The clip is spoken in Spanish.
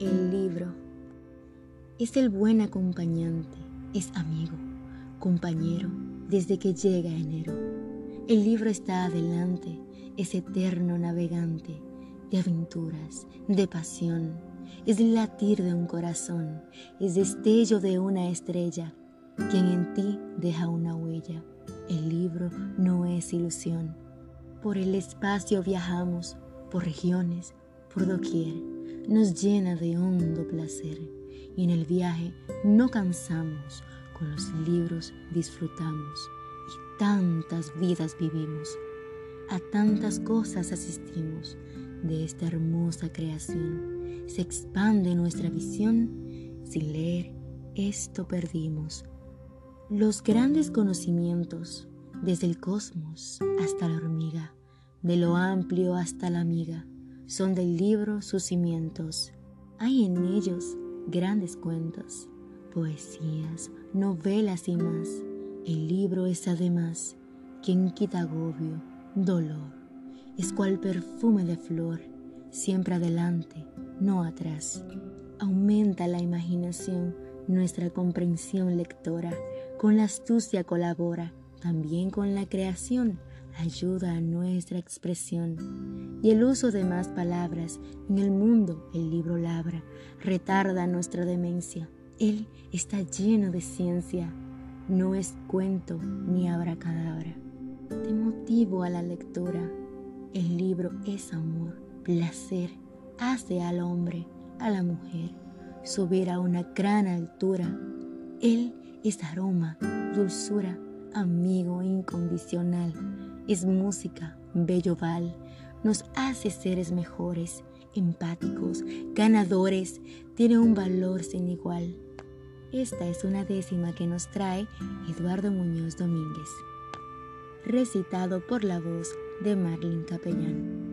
El libro es el buen acompañante, es amigo, compañero desde que llega enero. El libro está adelante, es eterno navegante de aventuras, de pasión, es latir de un corazón, es destello de una estrella, quien en ti deja una huella. El libro no es ilusión. Por el espacio viajamos, por regiones, por doquier, nos llena de hondo placer. Y en el viaje no cansamos, con los libros disfrutamos. Y tantas vidas vivimos, a tantas cosas asistimos de esta hermosa creación, se expande nuestra visión, sin leer esto perdimos. Los grandes conocimientos, desde el cosmos hasta la hormiga, de lo amplio hasta la miga, son del libro sus cimientos. Hay en ellos grandes cuentos, poesías, novelas y más. El libro es además quien quita agobio, dolor. Es cual perfume de flor, siempre adelante, no atrás. Aumenta la imaginación, nuestra comprensión lectora. Con la astucia colabora, también con la creación ayuda a nuestra expresión y el uso de más palabras en el mundo el libro labra retarda nuestra demencia. Él está lleno de ciencia, no es cuento ni abracadabra. Te motivo a la lectura. El libro es amor, placer, hace al hombre, a la mujer, subir a una gran altura. Él es aroma, dulzura, amigo incondicional es música, bello val, nos hace seres mejores, empáticos, ganadores, tiene un valor sin igual. Esta es una décima que nos trae Eduardo Muñoz Domínguez, recitado por la voz de Marlene Capellán.